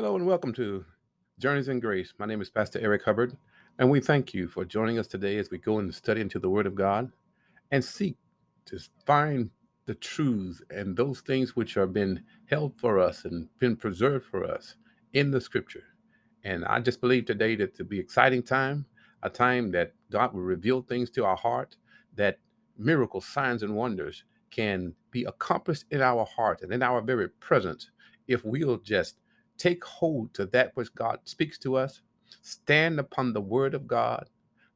Hello and welcome to Journeys in Grace. My name is Pastor Eric Hubbard, and we thank you for joining us today as we go and study into the Word of God and seek to find the truths and those things which are been held for us and been preserved for us in the Scripture. And I just believe today that to be exciting time, a time that God will reveal things to our heart, that miracles, signs, and wonders can be accomplished in our heart and in our very presence if we'll just take hold to that which God speaks to us, stand upon the word of God,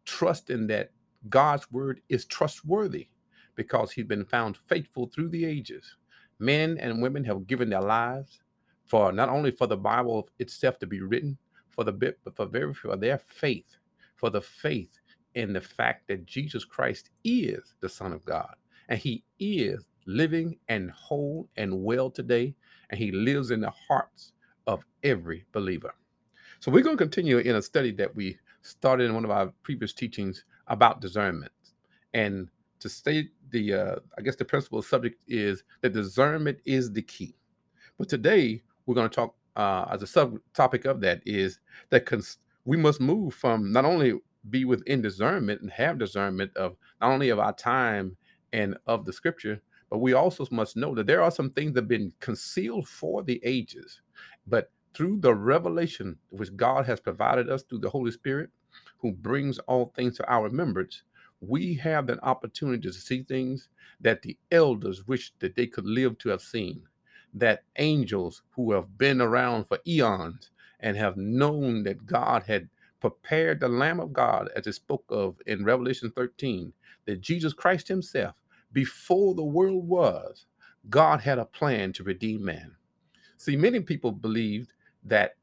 trust in that God's word is trustworthy because he's been found faithful through the ages. Men and women have given their lives for not only for the Bible itself to be written, for the bit, but for very for their faith, for the faith in the fact that Jesus Christ is the Son of God and he is living and whole and well today, and he lives in the hearts of every believer. So we're going to continue in a study that we started in one of our previous teachings about discernment. And to state the, uh, I guess the principal subject is that discernment is the key. But today we're going to talk uh, as a subtopic of that is that cons- we must move from not only be within discernment and have discernment of not only of our time and of the scripture, but we also must know that there are some things that have been concealed for the ages. But through the revelation which God has provided us through the Holy Spirit, who brings all things to our remembrance, we have an opportunity to see things that the elders wished that they could live to have seen. That angels who have been around for eons and have known that God had prepared the Lamb of God, as it spoke of in Revelation 13, that Jesus Christ Himself before the world was, God had a plan to redeem man. See, many people believe that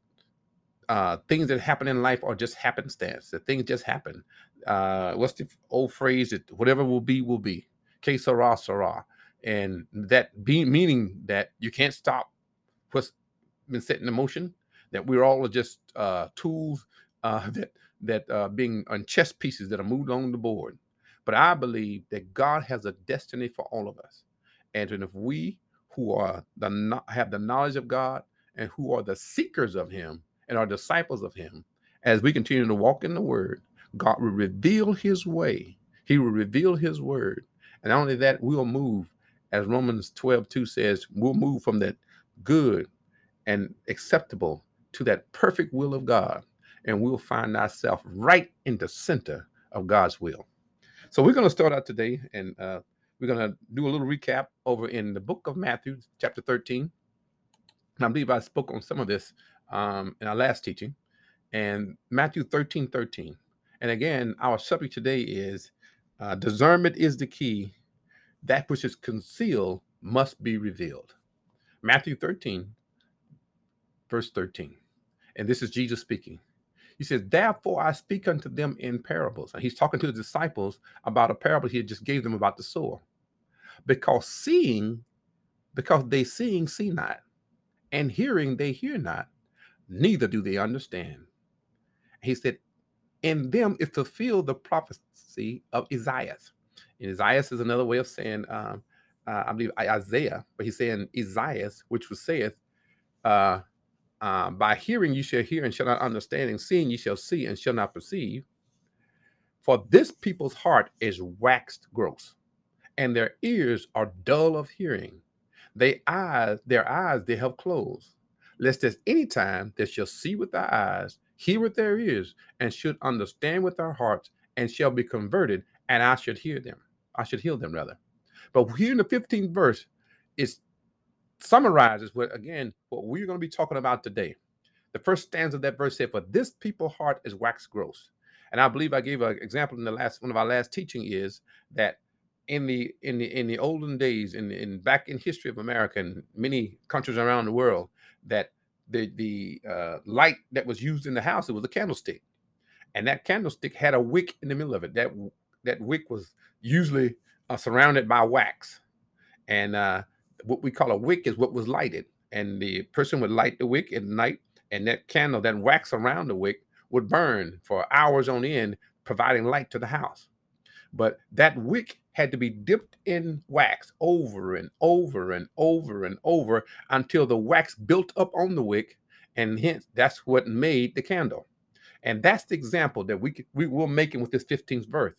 uh, things that happen in life are just happenstance, that things just happen. Uh, what's the old phrase that whatever will be, will be. Que sera, sera. And that be meaning that you can't stop what's been set in motion, that we're all just uh, tools uh, that that uh, being on chess pieces that are moved along the board. But I believe that God has a destiny for all of us. And if we who are the have the knowledge of God and who are the seekers of him and are disciples of him, as we continue to walk in the word, God will reveal his way. He will reveal his word. And not only that, we'll move, as Romans 12, 2 says, we'll move from that good and acceptable to that perfect will of God. And we'll find ourselves right in the center of God's will. So we're going to start out today, and uh, we're going to do a little recap over in the book of Matthew, chapter 13. And I believe I spoke on some of this um, in our last teaching, and Matthew 13 13. And again, our subject today is uh, discernment is the key. That which is concealed must be revealed. Matthew 13, verse 13. And this is Jesus speaking. He says, Therefore I speak unto them in parables. And he's talking to the disciples about a parable he just gave them about the sower. Because seeing, because they seeing see not, and hearing they hear not, neither do they understand. He said, In them is fulfilled the prophecy of Isaiah. And Isaiah is another way of saying, um, uh, I believe Isaiah, but he's saying Isaiah, which was saith, uh, uh, by hearing you shall hear and shall not understand, and seeing you shall see and shall not perceive. For this people's heart is waxed gross, and their ears are dull of hearing. They eyes, their eyes they have closed, lest at any time they shall see with their eyes, hear with their ears, and should understand with their hearts, and shall be converted, and I should hear them. I should heal them rather. But here in the 15th verse, it summarizes what again what we're going to be talking about today. The first stanza of that verse said, "For this people heart is wax gross." And I believe I gave an example in the last one of our last teaching is that in the in the in the olden days, in in back in history of America and many countries around the world, that the the uh, light that was used in the house it was a candlestick, and that candlestick had a wick in the middle of it. That that wick was usually uh, surrounded by wax, and uh, what we call a wick is what was lighted. And the person would light the wick at night, and that candle, that wax around the wick, would burn for hours on end, providing light to the house. But that wick had to be dipped in wax over and over and over and over until the wax built up on the wick And hence, that's what made the candle. And that's the example that we, we will making with this 15th verse,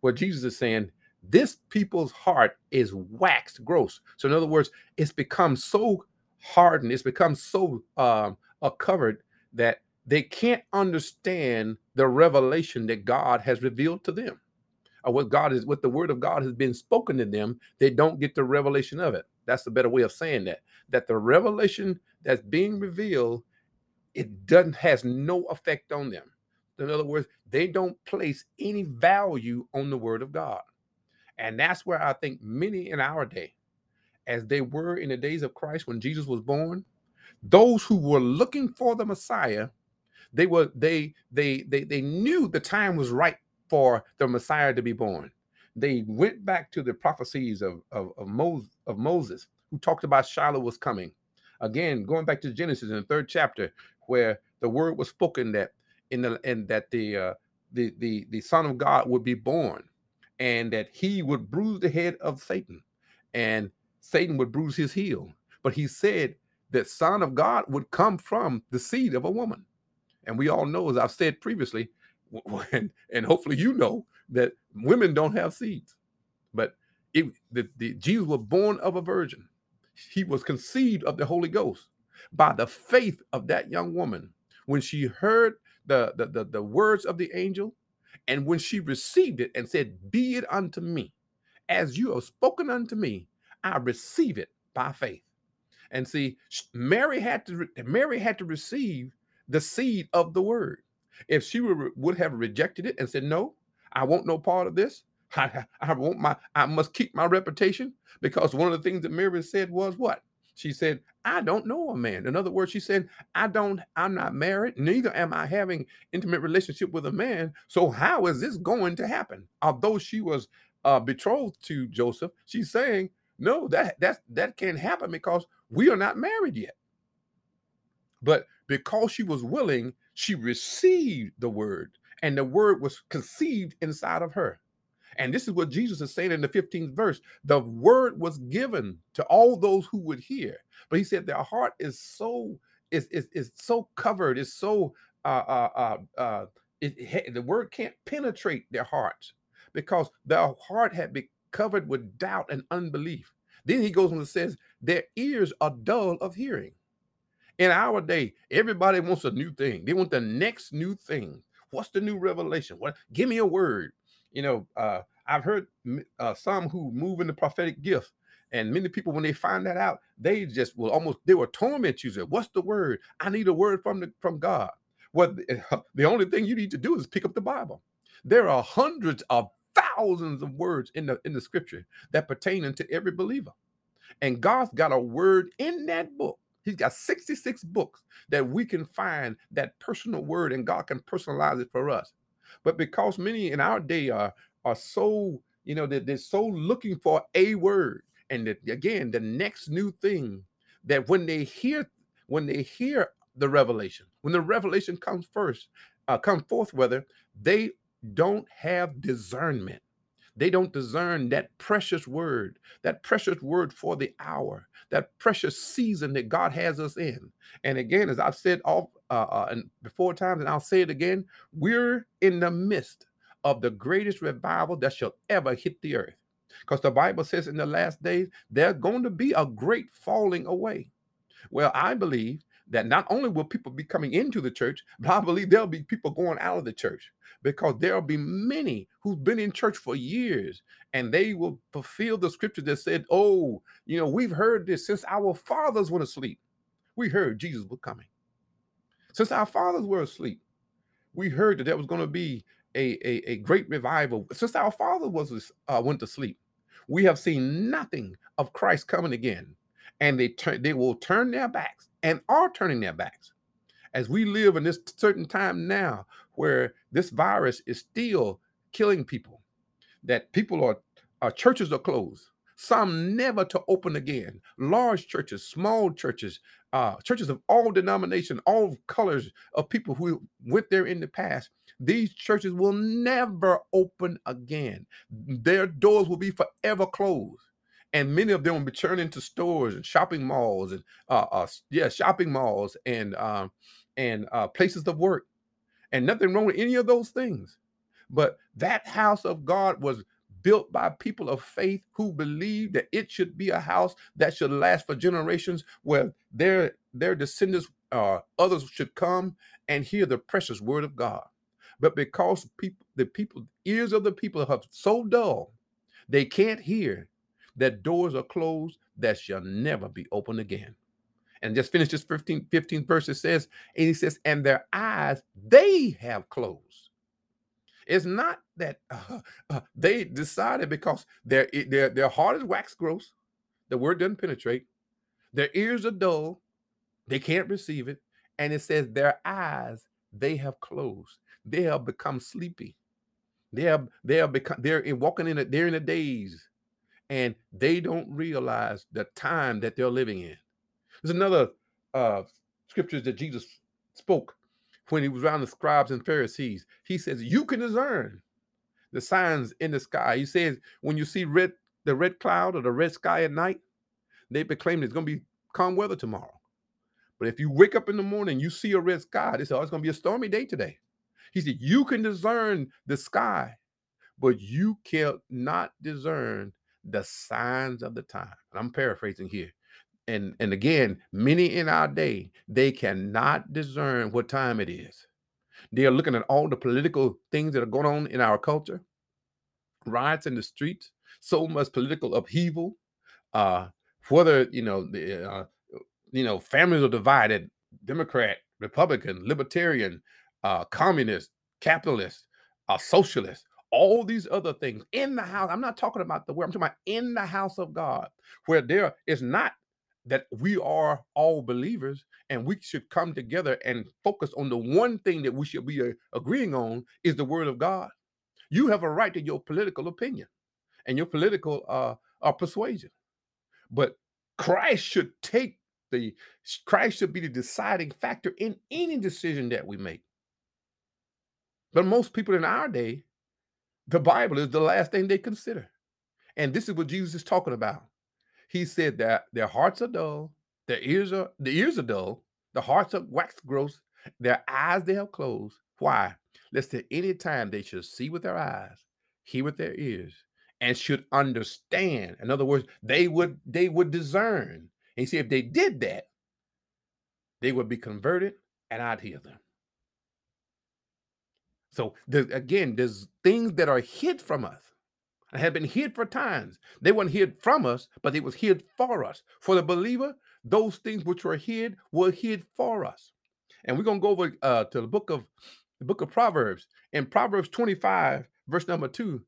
where Jesus is saying, this people's heart is waxed gross. So, in other words, it's become so hardened, it's become so um, uh, covered that they can't understand the revelation that God has revealed to them. Or what God is, what the word of God has been spoken to them, they don't get the revelation of it. That's the better way of saying that. That the revelation that's being revealed, it doesn't has no effect on them. In other words, they don't place any value on the word of God. And that's where I think many in our day, as they were in the days of Christ when Jesus was born, those who were looking for the Messiah, they were they they they they knew the time was right for the Messiah to be born. They went back to the prophecies of of, of Moses of Moses, who talked about Shiloh was coming. Again, going back to Genesis in the third chapter, where the word was spoken that in the and that the uh, the the the Son of God would be born and that he would bruise the head of Satan and Satan would bruise his heel. But he said that Son of God would come from the seed of a woman. And we all know, as I've said previously, when, and hopefully you know, that women don't have seeds. But it, the, the, Jesus was born of a virgin. He was conceived of the Holy Ghost by the faith of that young woman. When she heard the, the, the, the words of the angel, and when she received it and said, Be it unto me, as you have spoken unto me, I receive it by faith. And see, Mary had to Mary had to receive the seed of the word. If she would have rejected it and said, No, I want no part of this. I, I want my I must keep my reputation because one of the things that Mary said was what? She said, I don't know a man. In other words, she said, I don't, I'm not married, neither am I having intimate relationship with a man. So how is this going to happen? Although she was uh, betrothed to Joseph, she's saying, no, that that that can't happen because we are not married yet. But because she was willing, she received the word, and the word was conceived inside of her. And this is what Jesus is saying in the 15th verse. The word was given to all those who would hear. But he said their heart is so is is, is so covered, is so uh uh uh, uh it, the word can't penetrate their hearts because their heart had been covered with doubt and unbelief. Then he goes on and says, their ears are dull of hearing. In our day, everybody wants a new thing. They want the next new thing. What's the new revelation? What? Give me a word you know, uh, I've heard uh, some who move in the prophetic gift, and many people, when they find that out, they just will almost they will torment you. Say, "What's the word? I need a word from the from God." Well, the only thing you need to do is pick up the Bible. There are hundreds of thousands of words in the in the Scripture that pertain unto every believer, and God's got a word in that book. He's got 66 books that we can find that personal word, and God can personalize it for us. But because many in our day are are so, you know, they're, they're so looking for a word, and that again, the next new thing that when they hear when they hear the revelation, when the revelation comes first, uh, come forth, whether they don't have discernment. They don't discern that precious word, that precious word for the hour, that precious season that God has us in. And again, as I've said all uh, uh, and before times, and I'll say it again, we're in the midst of the greatest revival that shall ever hit the earth. Because the Bible says in the last days, there's going to be a great falling away. Well, I believe that not only will people be coming into the church, but I believe there'll be people going out of the church because there'll be many who've been in church for years and they will fulfill the scripture that said, Oh, you know, we've heard this since our fathers went asleep. We heard Jesus was coming. Since our fathers were asleep, we heard that there was going to be a, a, a, great revival. Since our father was uh, went to sleep, we have seen nothing of Christ coming again. And they turn they will turn their backs and are turning their backs. As we live in this certain time now where this virus is still killing people, that people are, churches are closed, some never to open again. Large churches, small churches, uh, churches of all denomination, all colors of people who went there in the past. These churches will never open again. Their doors will be forever closed. And many of them will be turned into stores and shopping malls and uh, uh yeah, shopping malls and um and uh places of work. And nothing wrong with any of those things. But that house of God was built by people of faith who believed that it should be a house that should last for generations, where their their descendants, uh, others should come and hear the precious word of God. But because people, the people, ears of the people have so dull, they can't hear that doors are closed that shall never be opened again. And just finish this 15, 15 verse. It says, and he says, and their eyes they have closed. It's not that uh, uh, they decided because their their their heart is wax gross, the word doesn't penetrate, their ears are dull, they can't receive it, and it says their eyes they have closed. They have become sleepy. They have they have become they're in walking in it. They're in a daze, and they don't realize the time that they're living in. There's another uh, scriptures that Jesus spoke when he was around the scribes and Pharisees. He says, You can discern the signs in the sky. He says, when you see red, the red cloud or the red sky at night, they proclaim it's going to be calm weather tomorrow. But if you wake up in the morning, you see a red sky, they say, Oh, it's going to be a stormy day today. He said, You can discern the sky, but you cannot discern the signs of the time. I'm paraphrasing here and and again many in our day they cannot discern what time it is they are looking at all the political things that are going on in our culture riots in the streets so much political upheaval uh whether you know the uh, you know families are divided democrat republican libertarian uh communist capitalist uh socialist all these other things in the house. I'm not talking about the word, I'm talking about in the house of God, where there is not that we are all believers and we should come together and focus on the one thing that we should be uh, agreeing on is the word of God. You have a right to your political opinion and your political uh, uh persuasion. But Christ should take the Christ should be the deciding factor in any decision that we make. But most people in our day, the Bible is the last thing they consider. And this is what Jesus is talking about. He said that their hearts are dull, their ears are the ears are dull, the hearts are wax gross, their eyes they have closed. Why? Lest at any time they should see with their eyes, hear with their ears, and should understand. In other words, they would they would discern. And he said if they did that, they would be converted, and I'd heal them. So again, there's things that are hid from us and had been hid for times. They weren't hid from us, but they was hid for us. For the believer, those things which were hid were hid for us. And we're gonna go over uh, to the book of the book of Proverbs. In Proverbs 25, verse number two,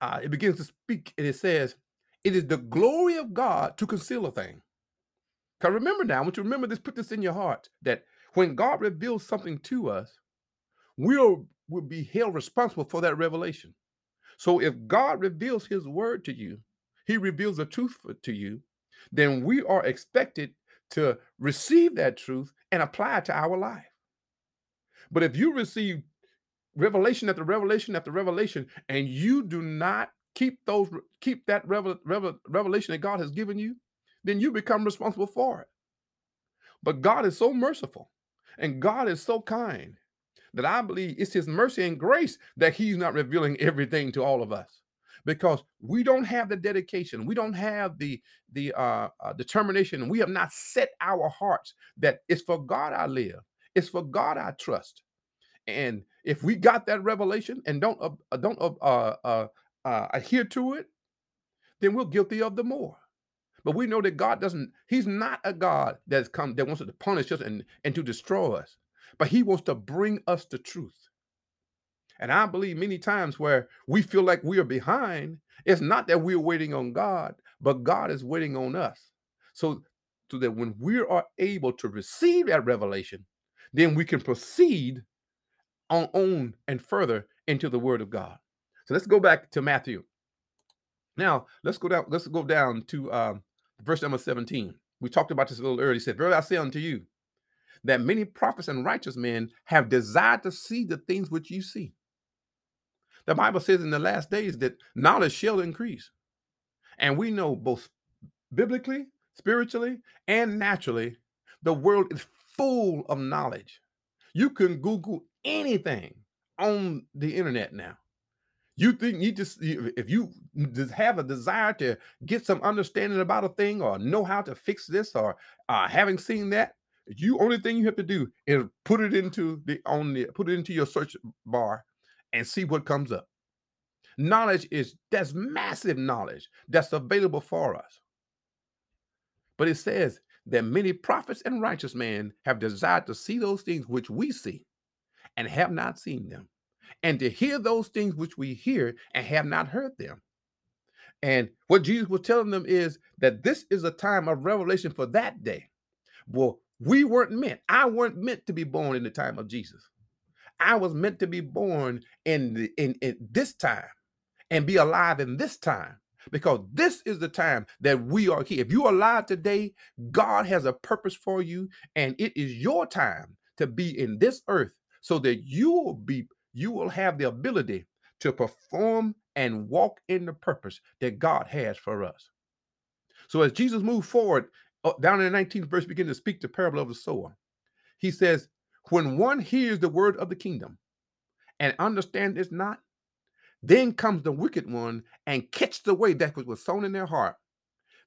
uh, it begins to speak and it says, It is the glory of God to conceal a thing. Because remember now, I want you to remember this, put this in your heart that when God reveals something to us, we'll, will be held responsible for that revelation. So if God reveals his word to you, he reveals the truth to you, then we are expected to receive that truth and apply it to our life. But if you receive revelation after revelation after revelation and you do not keep those keep that revel, revel, revelation that God has given you, then you become responsible for it. But God is so merciful and God is so kind that I believe it's his mercy and grace that he's not revealing everything to all of us. Because we don't have the dedication we don't have the the uh, uh, determination we have not set our hearts that it's for god i live it's for god i trust. And if we got that revelation and don't uh, don't uh, uh, uh, adhere to it then we're guilty of the more. But we know that god doesn't he's not a god that's come that wants to punish us and and to destroy us but he wants to bring us the truth. And I believe many times where we feel like we are behind, it's not that we're waiting on God, but God is waiting on us. So, so that when we are able to receive that revelation, then we can proceed on, on and further into the word of God. So let's go back to Matthew. Now let's go down, let's go down to um, verse number 17. We talked about this a little earlier. He said, Verily I say unto you, that many prophets and righteous men have desired to see the things which you see. The Bible says in the last days that knowledge shall increase. And we know both biblically, spiritually, and naturally, the world is full of knowledge. You can Google anything on the internet now. You think you just if you just have a desire to get some understanding about a thing or know how to fix this or uh, having seen that, you only thing you have to do is put it into the on the put it into your search bar and see what comes up. Knowledge is that's massive knowledge that's available for us. But it says that many prophets and righteous men have desired to see those things which we see and have not seen them, and to hear those things which we hear and have not heard them. And what Jesus was telling them is that this is a time of revelation for that day. Well, we weren't meant, I weren't meant to be born in the time of Jesus. I was meant to be born in, the, in, in this time and be alive in this time because this is the time that we are here. If you're alive today, God has a purpose for you, and it is your time to be in this earth so that you will be you will have the ability to perform and walk in the purpose that God has for us. So as Jesus moved forward down in the 19th verse, begin to speak the parable of the sower. He says, "When one hears the word of the kingdom and understand it not, then comes the wicked one and catch the way that was sown in their heart.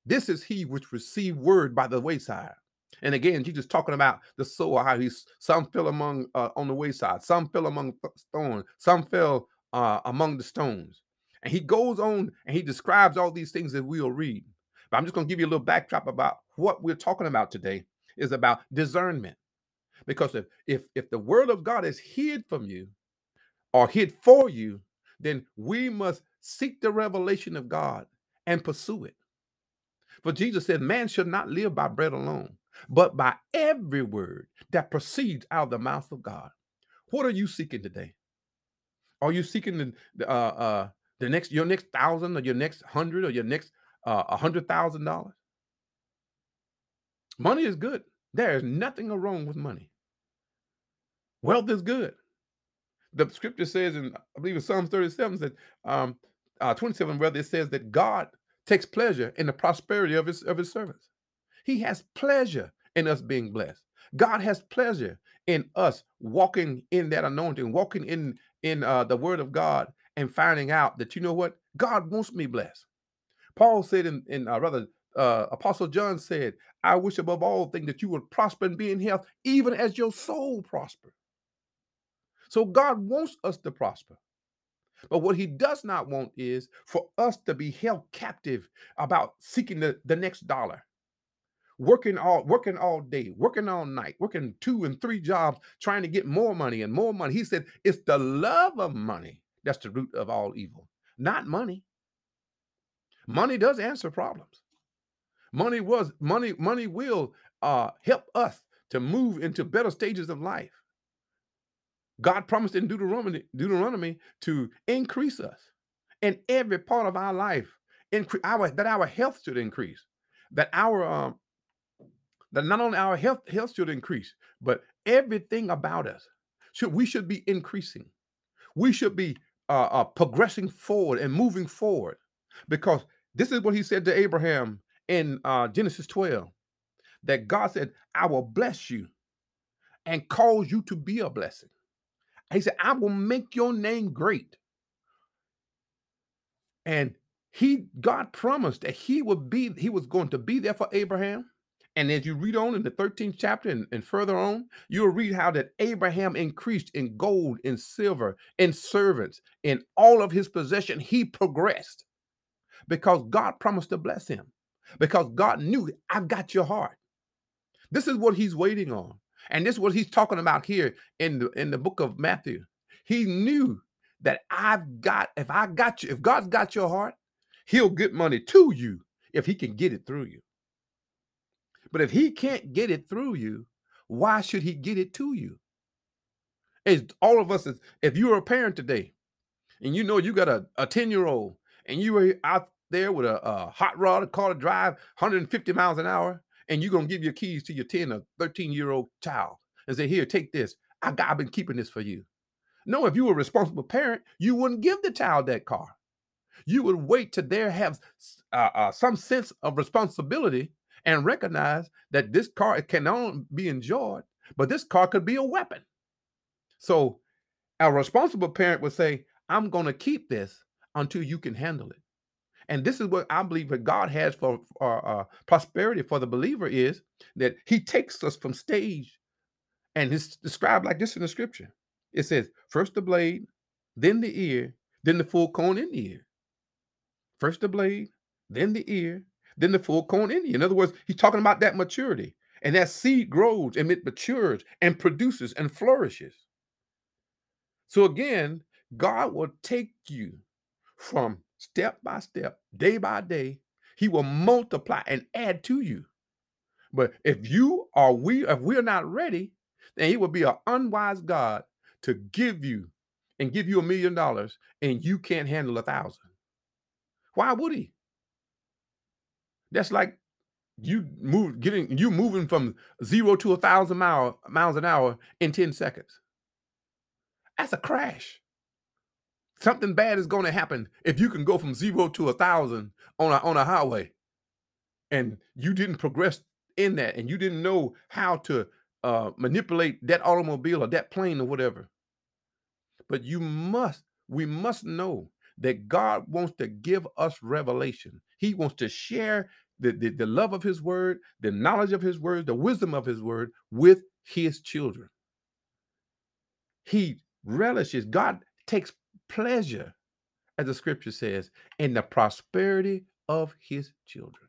This is he which received word by the wayside. And again, Jesus talking about the sower, how he's some fell among uh, on the wayside, some fell among thorns, some fell uh, among the stones. And he goes on and he describes all these things that we'll read. But I'm just going to give you a little backdrop about what we're talking about today is about discernment. Because if if if the word of God is hid from you or hid for you, then we must seek the revelation of God and pursue it. For Jesus said, Man should not live by bread alone, but by every word that proceeds out of the mouth of God. What are you seeking today? Are you seeking the uh, uh, the next your next thousand or your next hundred or your next uh, a hundred thousand dollars? Money is good. There is nothing wrong with money. Wealth is good the scripture says in I believe in Psalms 37 that um uh 27 rather it says that God takes pleasure in the prosperity of his of his servants. He has pleasure in us being blessed. God has pleasure in us walking in that anointing, walking in in uh, the word of God and finding out that you know what? God wants me blessed. Paul said in, in uh, rather uh, Apostle John said, I wish above all things that you would prosper and be in health, even as your soul prosper. So God wants us to prosper. But what he does not want is for us to be held captive about seeking the, the next dollar. Working all working all day, working all night, working two and three jobs, trying to get more money and more money. He said it's the love of money that's the root of all evil, not money. Money does answer problems. Money was money, money will uh help us to move into better stages of life. God promised in Deuteronomy, Deuteronomy to increase us in every part of our life. Increase our that our health should increase, that our um, that not only our health health should increase, but everything about us should we should be increasing. We should be uh, uh, progressing forward and moving forward, because this is what He said to Abraham in uh, Genesis 12, that God said, "I will bless you and cause you to be a blessing." He said, I will make your name great. And he, God promised that he would be, he was going to be there for Abraham. And as you read on in the 13th chapter and, and further on, you'll read how that Abraham increased in gold, in silver, in servants, in all of his possession. He progressed because God promised to bless him, because God knew, I've got your heart. This is what he's waiting on. And this is what he's talking about here in the in the book of Matthew. He knew that I've got, if I got you, if God's got your heart, he'll get money to you if he can get it through you. But if he can't get it through you, why should he get it to you? As all of us, if you're a parent today and you know you got a, a 10 year old and you were out there with a, a hot rod, a car to drive 150 miles an hour, and you're gonna give your keys to your 10 or 13 year old child and say, Here, take this. I got, I've been keeping this for you. No, if you were a responsible parent, you wouldn't give the child that car. You would wait till there have uh, uh, some sense of responsibility and recognize that this car can only be enjoyed, but this car could be a weapon. So a responsible parent would say, I'm to keep this until you can handle it. And this is what I believe that God has for uh, uh, prosperity for the believer is that He takes us from stage, and it's described like this in the Scripture. It says, first the blade, then the ear, then the full corn in the ear. First the blade, then the ear, then the full corn in the ear. In other words, He's talking about that maturity, and that seed grows and it matures and produces and flourishes. So again, God will take you from step by step, day by day. He will multiply and add to you. But if you are we, if we're not ready, then he will be an unwise God to give you and give you a million dollars and you can't handle a thousand. Why would he? That's like you move getting you moving from zero to a thousand mile miles an hour in 10 seconds. That's a crash. Something bad is going to happen if you can go from zero to a thousand on a on a highway, and you didn't progress in that, and you didn't know how to uh, manipulate that automobile or that plane or whatever. But you must, we must know that God wants to give us revelation. He wants to share the, the, the love of his word, the knowledge of his word, the wisdom of his word with his children. He relishes, God takes pleasure, as the scripture says, in the prosperity of his children.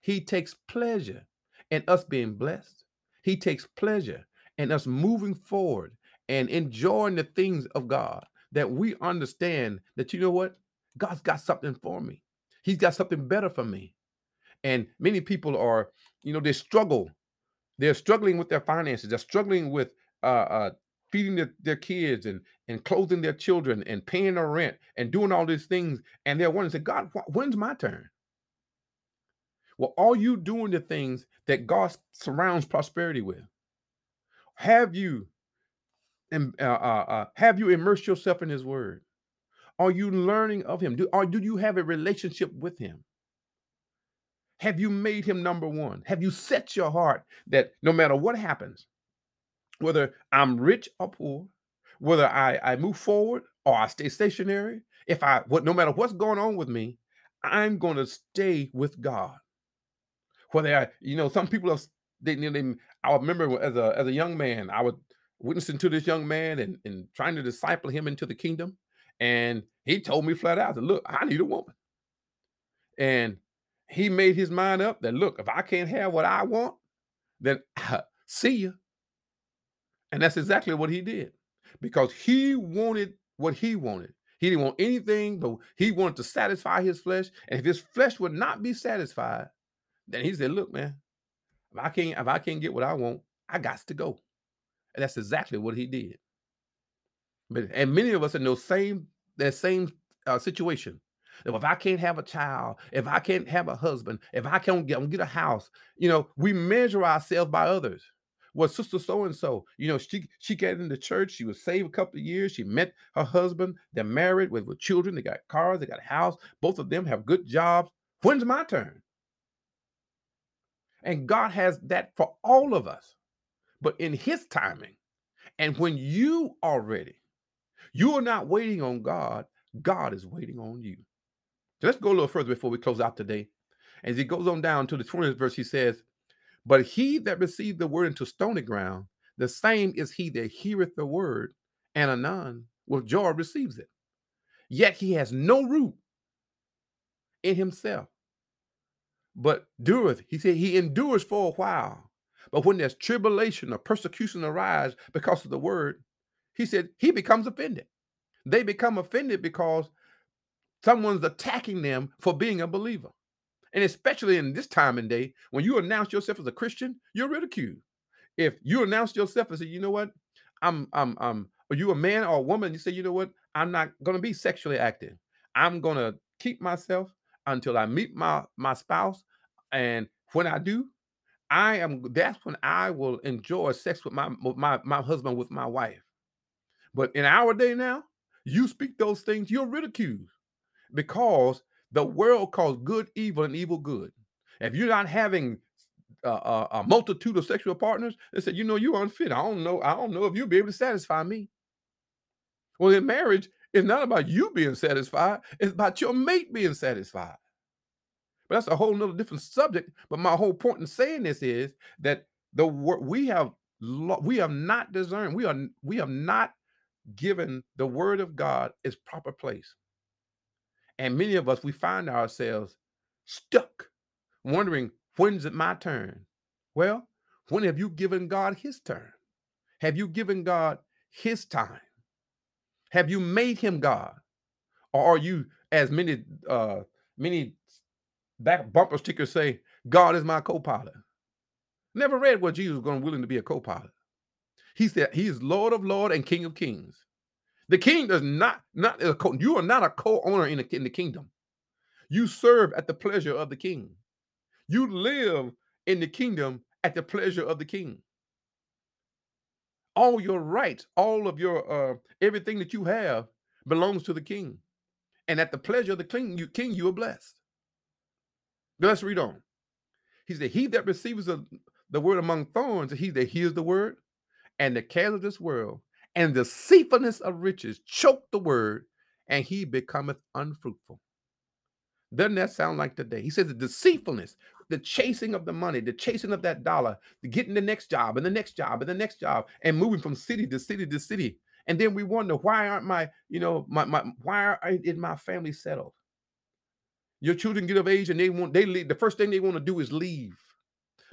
He takes pleasure in us being blessed. He takes pleasure in us moving forward and enjoying the things of God that we understand that, you know what? God's got something for me. He's got something better for me. And many people are, you know, they struggle. They're struggling with their finances. They're struggling with uh, uh, feeding their, their kids and and clothing their children and paying their rent and doing all these things and they're wondering say god wh- when's my turn? Well are you doing the things that god surrounds prosperity with? Have you and uh, uh, uh, have you immersed yourself in his word? Are you learning of him? Do, or do you have a relationship with him? Have you made him number one? Have you set your heart that no matter what happens whether I'm rich or poor, whether I, I move forward or I stay stationary, if I what no matter what's going on with me, I'm going to stay with God. Whether I, you know, some people have they, they I remember as a as a young man, I was witnessing to this young man and, and trying to disciple him into the kingdom. And he told me flat out, that look, I need a woman. And he made his mind up that look, if I can't have what I want, then see you. And that's exactly what he did because he wanted what he wanted. He didn't want anything, but he wanted to satisfy his flesh. And if his flesh would not be satisfied, then he said, Look, man, if I can't, if I can't get what I want, I got to go. And that's exactly what he did. But and many of us in those same that same uh, situation. If I can't have a child, if I can't have a husband, if I can't get, get a house, you know, we measure ourselves by others was sister so and so. You know, she she got into church. She was saved a couple of years. She met her husband. They're married with, with children. They got cars. They got a house. Both of them have good jobs. When's my turn? And God has that for all of us, but in His timing. And when you are ready, you are not waiting on God. God is waiting on you. So let's go a little further before we close out today. As he goes on down to the 20th verse, he says, but he that received the word into stony ground, the same is he that heareth the word, and anon with joy receives it. Yet he has no root in himself, but dureth. He said he endures for a while. But when there's tribulation or persecution arise because of the word, he said he becomes offended. They become offended because someone's attacking them for being a believer. And especially in this time and day, when you announce yourself as a Christian, you're ridiculed. If you announce yourself and say, you know what, I'm, I'm, I'm, are you a man or a woman? You say, you know what, I'm not going to be sexually active. I'm going to keep myself until I meet my my spouse, and when I do, I am. That's when I will enjoy sex with my my my husband with my wife. But in our day now, you speak those things, you're ridiculed because the world calls good evil and evil good. If you're not having a, a, a multitude of sexual partners, they said, you know, you're unfit. I don't know. I don't know if you'll be able to satisfy me. Well, in marriage, it's not about you being satisfied, it's about your mate being satisfied. But that's a whole nother different subject. But my whole point in saying this is that the we have we have not discerned, we are we have not given the word of God its proper place. And many of us we find ourselves stuck, wondering, when's it my turn? Well, when have you given God his turn? Have you given God his time? Have you made him God? Or are you, as many uh many back bumper stickers say, God is my co-pilot? Never read what Jesus was going willing to be a co-pilot. He said he is Lord of Lord and King of Kings. The king does not not a co, you are not a co-owner in the, in the kingdom. You serve at the pleasure of the king. You live in the kingdom at the pleasure of the king. All your rights, all of your uh, everything that you have belongs to the king. And at the pleasure of the king, you king, you are blessed. let's read on. He said, He that receives the, the word among thorns, he that hears the word, and the cares of this world, and the deceitfulness of riches choke the word, and he becometh unfruitful. Doesn't that sound like today? He says the deceitfulness, the chasing of the money, the chasing of that dollar, the getting the next job and the next job and the next job, and moving from city to city to city. And then we wonder why aren't my, you know, my my why is my family settled? Your children get of age and they want they leave. The first thing they want to do is leave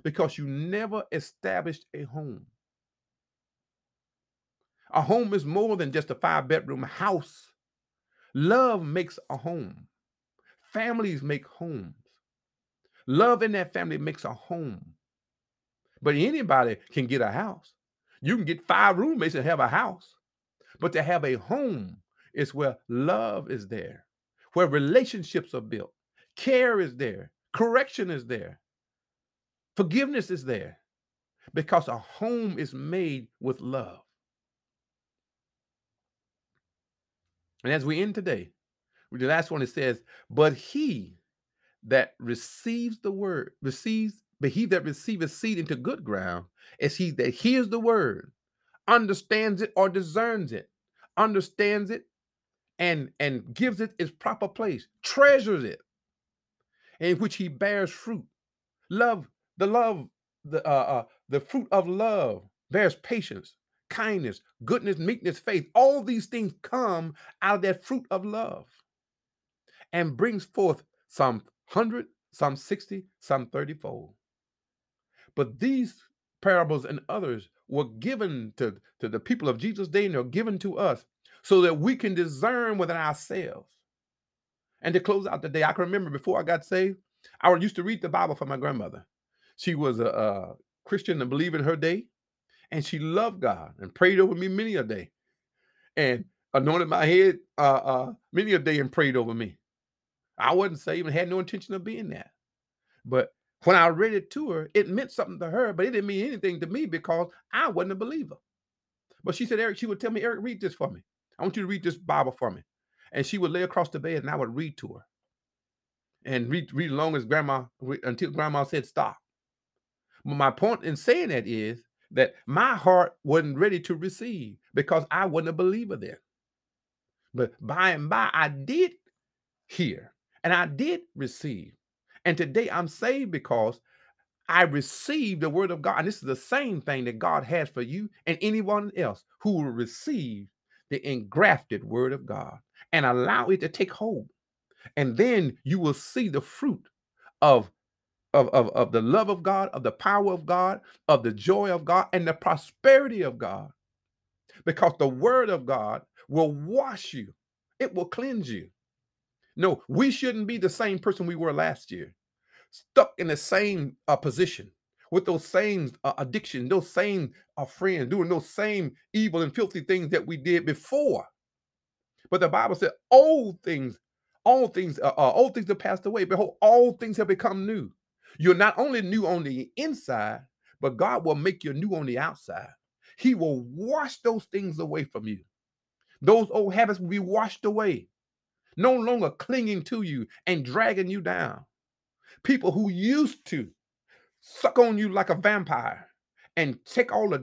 because you never established a home. A home is more than just a five bedroom house. Love makes a home. Families make homes. Love in that family makes a home. But anybody can get a house. You can get five roommates and have a house. But to have a home is where love is there, where relationships are built, care is there, correction is there, forgiveness is there, because a home is made with love. And as we end today, the last one it says, But he that receives the word, receives, but he that receives seed into good ground is he that hears the word, understands it or discerns it, understands it and and gives it its proper place, treasures it, in which he bears fruit. Love, the love, the uh, uh the fruit of love bears patience, kindness, goodness, meekness, faith. All these things come out of that fruit of love and brings forth some 100, some 60, some 30 fold. But these parables and others were given to, to the people of Jesus' day and they're given to us so that we can discern within ourselves. And to close out the day, I can remember before I got saved, I used to read the Bible for my grandmother. She was a, a Christian and believe in her day, and she loved God and prayed over me many a day, and anointed my head uh, uh, many a day and prayed over me. I wasn't saved and had no intention of being that. But when I read it to her, it meant something to her, but it didn't mean anything to me because I wasn't a believer. But she said, Eric, she would tell me, Eric, read this for me. I want you to read this Bible for me. And she would lay across the bed and I would read to her. And read, read as long as grandma, until grandma said stop. But my point in saying that is that my heart wasn't ready to receive because I wasn't a believer then. But by and by, I did hear and I did receive. And today I'm saved because I received the word of God. And this is the same thing that God has for you and anyone else who will receive the engrafted word of God and allow it to take hold. And then you will see the fruit of, of, of, of the love of God, of the power of God, of the joy of God, and the prosperity of God. Because the word of God will wash you, it will cleanse you. No, we shouldn't be the same person we were last year, stuck in the same uh, position with those same uh, addiction, those same uh, friends, doing those same evil and filthy things that we did before. But the Bible said, old things, all things, uh, uh, old things have passed away. Behold, all things have become new. You're not only new on the inside, but God will make you new on the outside. He will wash those things away from you. Those old habits will be washed away. no longer clinging to you and dragging you down. People who used to suck on you like a vampire and take all the